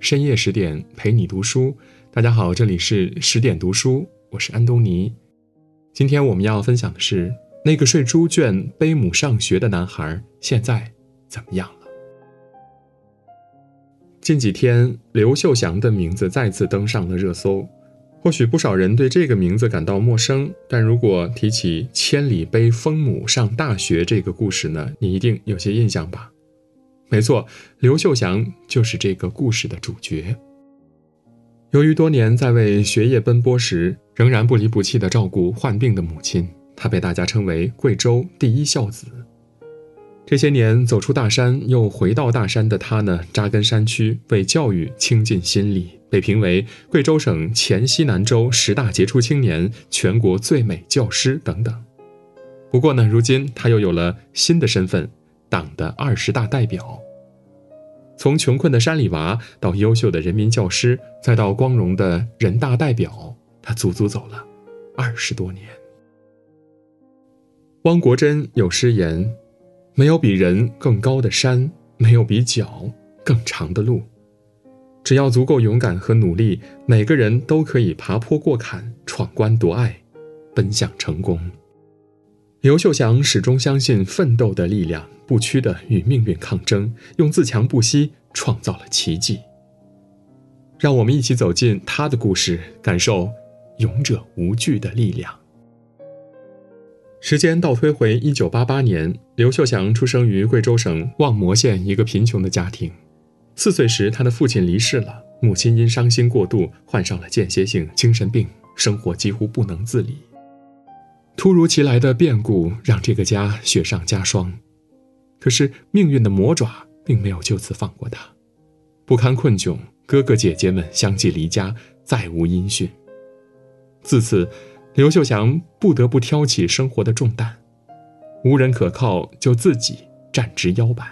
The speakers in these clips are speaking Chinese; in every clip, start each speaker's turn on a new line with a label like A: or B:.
A: 深夜十点陪你读书。大家好，这里是十点读书，我是安东尼。今天我们要分享的是那个睡猪圈背母上学的男孩，现在怎么样了？近几天，刘秀祥的名字再次登上了热搜。或许不少人对这个名字感到陌生，但如果提起“千里背风母上大学”这个故事呢，你一定有些印象吧？没错，刘秀祥就是这个故事的主角。由于多年在为学业奔波时，仍然不离不弃地照顾患病的母亲，他被大家称为贵州第一孝子。这些年走出大山又回到大山的他呢，扎根山区，为教育倾尽心力。被评为贵州省黔西南州十大杰出青年、全国最美教师等等。不过呢，如今他又有了新的身份——党的二十大代表。从穷困的山里娃到优秀的人民教师，再到光荣的人大代表，他足足走了二十多年。汪国真有诗言：“没有比人更高的山，没有比脚更长的路。”只要足够勇敢和努力，每个人都可以爬坡过坎、闯关夺爱，奔向成功。刘秀祥始终相信奋斗的力量，不屈的与命运抗争，用自强不息创造了奇迹。让我们一起走进他的故事，感受勇者无惧的力量。时间倒推回一九八八年，刘秀祥出生于贵州省望谟县一个贫穷的家庭。四岁时，他的父亲离世了，母亲因伤心过度，患上了间歇性精神病，生活几乎不能自理。突如其来的变故让这个家雪上加霜，可是命运的魔爪并没有就此放过他。不堪困窘，哥哥姐姐们相继离家，再无音讯。自此，刘秀祥不得不挑起生活的重担，无人可靠，就自己站直腰板。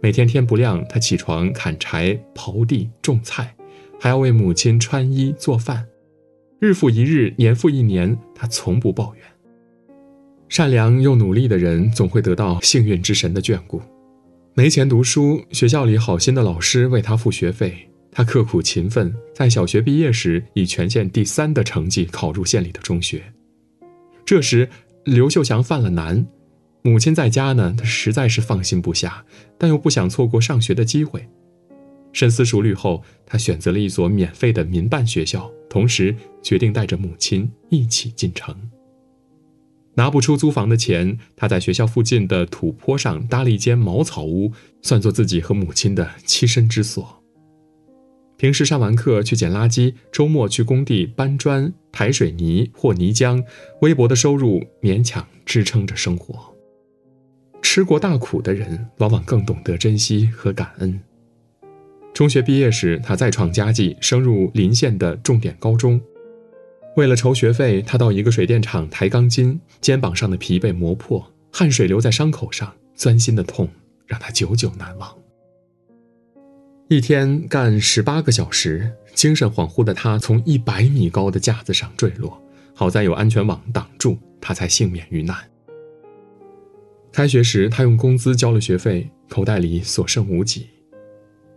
A: 每天天不亮，他起床砍柴、刨地、种菜，还要为母亲穿衣做饭。日复一日，年复一年，他从不抱怨。善良又努力的人，总会得到幸运之神的眷顾。没钱读书，学校里好心的老师为他付学费。他刻苦勤奋，在小学毕业时，以全县第三的成绩考入县里的中学。这时，刘秀祥犯了难。母亲在家呢，他实在是放心不下，但又不想错过上学的机会。深思熟虑后，他选择了一所免费的民办学校，同时决定带着母亲一起进城。拿不出租房的钱，他在学校附近的土坡上搭了一间茅草屋，算作自己和母亲的栖身之所。平时上完课去捡垃圾，周末去工地搬砖、抬水泥或泥浆，微薄的收入勉强支撑着生活。吃过大苦的人，往往更懂得珍惜和感恩。中学毕业时，他再创佳绩，升入邻县的重点高中。为了筹学费，他到一个水电厂抬钢筋，肩膀上的皮被磨破，汗水流在伤口上，钻心的痛让他久久难忘。一天干十八个小时，精神恍惚的他从一百米高的架子上坠落，好在有安全网挡住，他才幸免于难。开学时，他用工资交了学费，口袋里所剩无几。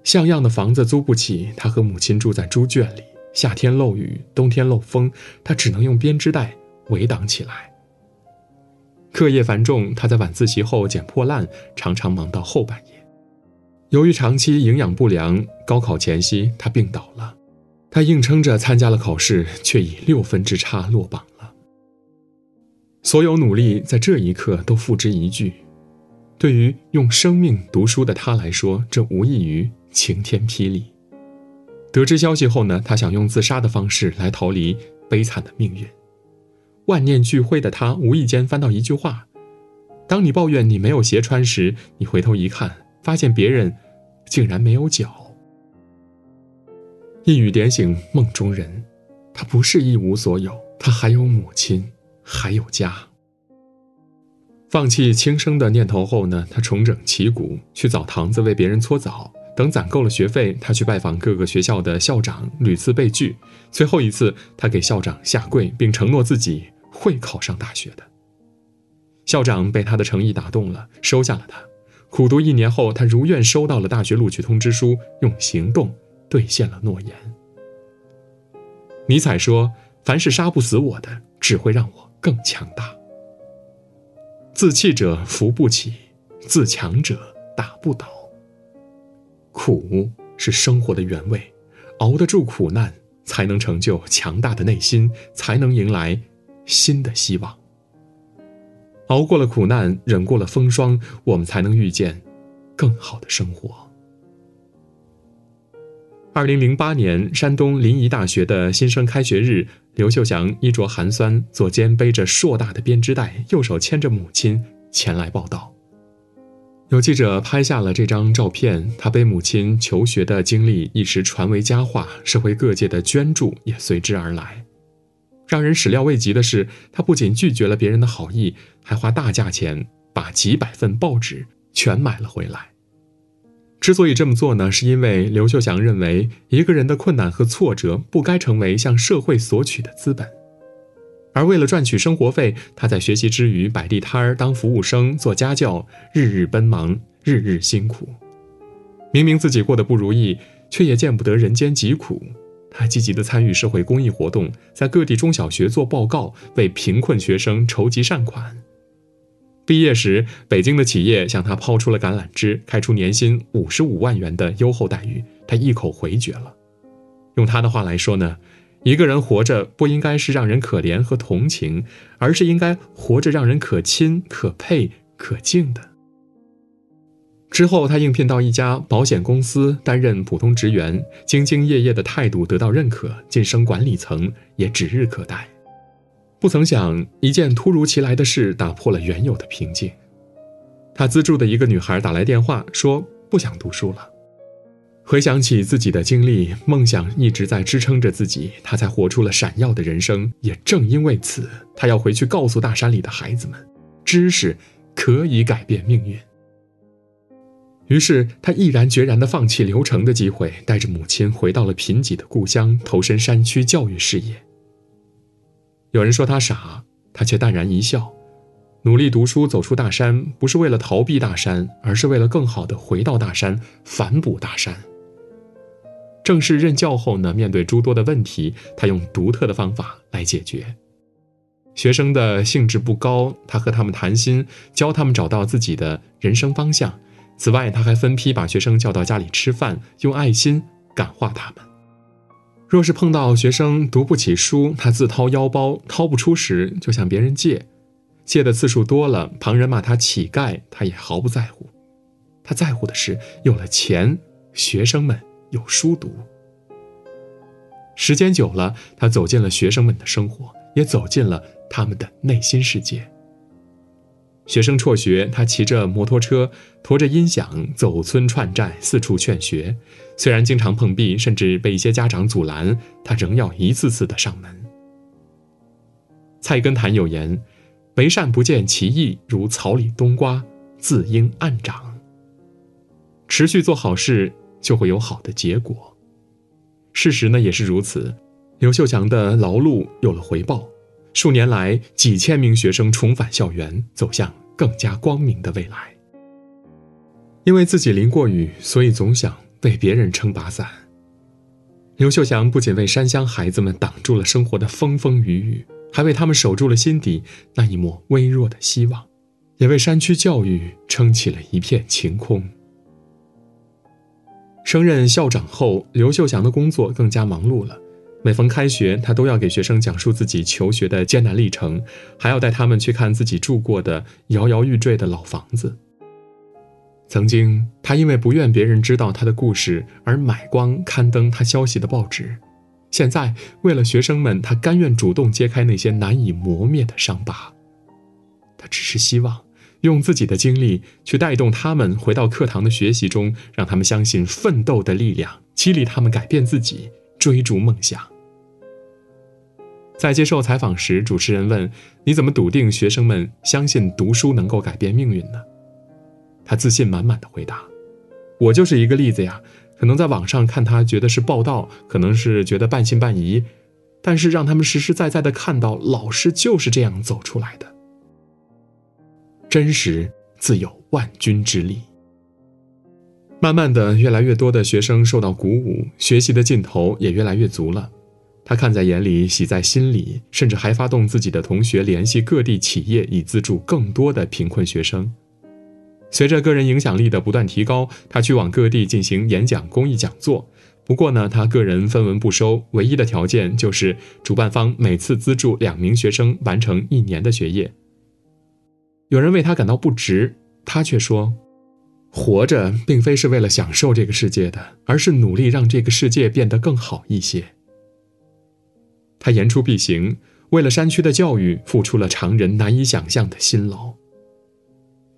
A: 像样的房子租不起，他和母亲住在猪圈里。夏天漏雨，冬天漏风，他只能用编织袋围挡起来。课业繁重，他在晚自习后捡破烂，常常忙到后半夜。由于长期营养不良，高考前夕他病倒了。他硬撑着参加了考试，却以六分之差落榜了。所有努力在这一刻都付之一炬，对于用生命读书的他来说，这无异于晴天霹雳。得知消息后呢，他想用自杀的方式来逃离悲惨的命运。万念俱灰的他，无意间翻到一句话：“当你抱怨你没有鞋穿时，你回头一看，发现别人竟然没有脚。”一语点醒梦中人，他不是一无所有，他还有母亲。还有家。放弃轻生的念头后呢，他重整旗鼓，去澡堂子为别人搓澡。等攒够了学费，他去拜访各个学校的校长，屡次被拒。最后一次，他给校长下跪，并承诺自己会考上大学的。校长被他的诚意打动了，收下了他。苦读一年后，他如愿收到了大学录取通知书，用行动兑现了诺言。尼采说：“凡是杀不死我的，只会让我更强大。自弃者扶不起，自强者打不倒。苦是生活的原味，熬得住苦难，才能成就强大的内心，才能迎来新的希望。熬过了苦难，忍过了风霜，我们才能遇见更好的生活。”二零零八年，山东临沂大学的新生开学日，刘秀祥衣着寒酸，左肩背着硕大的编织袋，右手牵着母亲前来报道。有记者拍下了这张照片，他背母亲求学的经历一时传为佳话，社会各界的捐助也随之而来。让人始料未及的是，他不仅拒绝了别人的好意，还花大价钱把几百份报纸全买了回来。之所以这么做呢，是因为刘秀祥认为，一个人的困难和挫折不该成为向社会索取的资本，而为了赚取生活费，他在学习之余摆地摊儿、当服务生、做家教，日日奔忙，日日辛苦。明明自己过得不如意，却也见不得人间疾苦。他积极地参与社会公益活动，在各地中小学做报告，为贫困学生筹集善款。毕业时，北京的企业向他抛出了橄榄枝，开出年薪五十五万元的优厚待遇，他一口回绝了。用他的话来说呢，一个人活着不应该是让人可怜和同情，而是应该活着让人可亲、可佩、可敬的。之后，他应聘到一家保险公司担任普通职员，兢兢业业的态度得到认可，晋升管理层也指日可待。不曾想，一件突如其来的事打破了原有的平静。他资助的一个女孩打来电话，说不想读书了。回想起自己的经历，梦想一直在支撑着自己，他才活出了闪耀的人生。也正因为此，他要回去告诉大山里的孩子们，知识可以改变命运。于是，他毅然决然地放弃留城的机会，带着母亲回到了贫瘠的故乡，投身山区教育事业。有人说他傻，他却淡然一笑。努力读书，走出大山，不是为了逃避大山，而是为了更好的回到大山，反哺大山。正式任教后呢，面对诸多的问题，他用独特的方法来解决。学生的兴致不高，他和他们谈心，教他们找到自己的人生方向。此外，他还分批把学生叫到家里吃饭，用爱心感化他们。若是碰到学生读不起书，他自掏腰包掏不出时，就向别人借，借的次数多了，旁人骂他乞丐，他也毫不在乎。他在乎的是有了钱，学生们有书读。时间久了，他走进了学生们的生活，也走进了他们的内心世界。学生辍学，他骑着摩托车，驮着音响，走村串寨，四处劝学。虽然经常碰壁，甚至被一些家长阻拦，他仍要一次次的上门。菜根谭有言：“为善不见其益，如草里冬瓜，自应暗长。”持续做好事，就会有好的结果。事实呢，也是如此。刘秀强的劳碌有了回报，数年来，几千名学生重返校园，走向。更加光明的未来。因为自己淋过雨，所以总想为别人撑把伞。刘秀祥不仅为山乡孩子们挡住了生活的风风雨雨，还为他们守住了心底那一抹微弱的希望，也为山区教育撑起了一片晴空。升任校长后，刘秀祥的工作更加忙碌了。每逢开学，他都要给学生讲述自己求学的艰难历程，还要带他们去看自己住过的摇摇欲坠的老房子。曾经，他因为不愿别人知道他的故事而买光刊登他消息的报纸；现在，为了学生们，他甘愿主动揭开那些难以磨灭的伤疤。他只是希望用自己的经历去带动他们回到课堂的学习中，让他们相信奋斗的力量，激励他们改变自己，追逐梦想。在接受采访时，主持人问：“你怎么笃定学生们相信读书能够改变命运呢？”他自信满满的回答：“我就是一个例子呀。可能在网上看他觉得是报道，可能是觉得半信半疑，但是让他们实实在在的看到老师就是这样走出来的。真实自有万钧之力。”慢慢的，越来越多的学生受到鼓舞，学习的劲头也越来越足了。他看在眼里，喜在心里，甚至还发动自己的同学联系各地企业，以资助更多的贫困学生。随着个人影响力的不断提高，他去往各地进行演讲、公益讲座。不过呢，他个人分文不收，唯一的条件就是主办方每次资助两名学生完成一年的学业。有人为他感到不值，他却说：“活着并非是为了享受这个世界的，而是努力让这个世界变得更好一些。”他言出必行，为了山区的教育付出了常人难以想象的辛劳。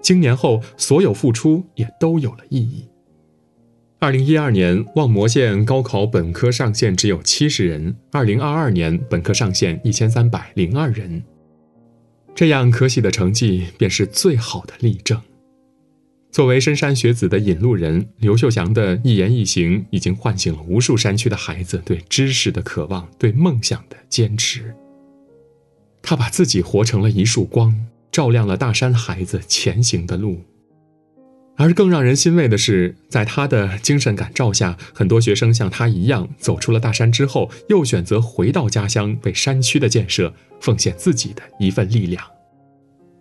A: 经年后，所有付出也都有了意义。二零一二年，望谟县高考本科上线只有七十人；二零二二年，本科上线一千三百零二人。这样可喜的成绩，便是最好的例证。作为深山学子的引路人，刘秀祥的一言一行，已经唤醒了无数山区的孩子对知识的渴望，对梦想的坚持。他把自己活成了一束光，照亮了大山孩子前行的路。而更让人欣慰的是，在他的精神感召下，很多学生像他一样走出了大山之后，又选择回到家乡，为山区的建设奉献自己的一份力量。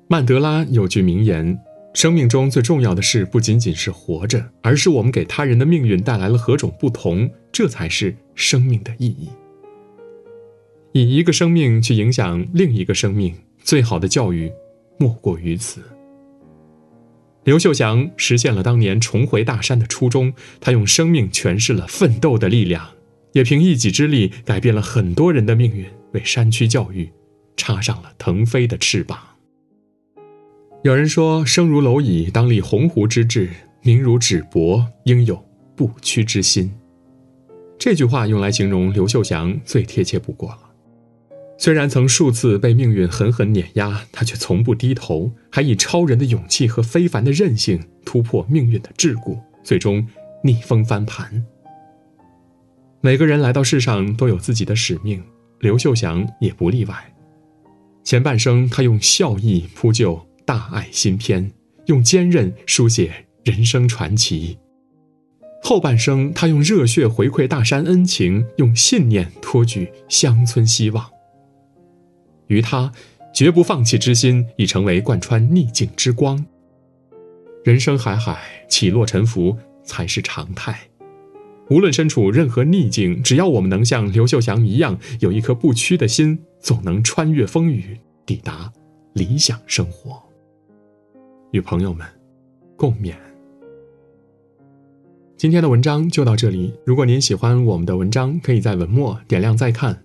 A: 曼德拉有句名言：“生命中最重要的事，不仅仅是活着，而是我们给他人的命运带来了何种不同，这才是生命的意义。”以一个生命去影响另一个生命，最好的教育，莫过于此。刘秀祥实现了当年重回大山的初衷，他用生命诠释了奋斗的力量，也凭一己之力改变了很多人的命运，为山区教育插上了腾飞的翅膀。有人说：“生如蝼蚁，当立鸿鹄之志；名如纸帛，应有不屈之心。”这句话用来形容刘秀祥最贴切不过了。虽然曾数次被命运狠狠碾压，他却从不低头，还以超人的勇气和非凡的韧性突破命运的桎梏，最终逆风翻盘。每个人来到世上都有自己的使命，刘秀祥也不例外。前半生，他用孝义铺就大爱新篇，用坚韧书写人生传奇；后半生，他用热血回馈大山恩情，用信念托举乡村希望。于他，绝不放弃之心已成为贯穿逆境之光。人生海海，起落沉浮才是常态。无论身处任何逆境，只要我们能像刘秀祥一样，有一颗不屈的心，总能穿越风雨，抵达理想生活。与朋友们共勉。今天的文章就到这里。如果您喜欢我们的文章，可以在文末点亮再看。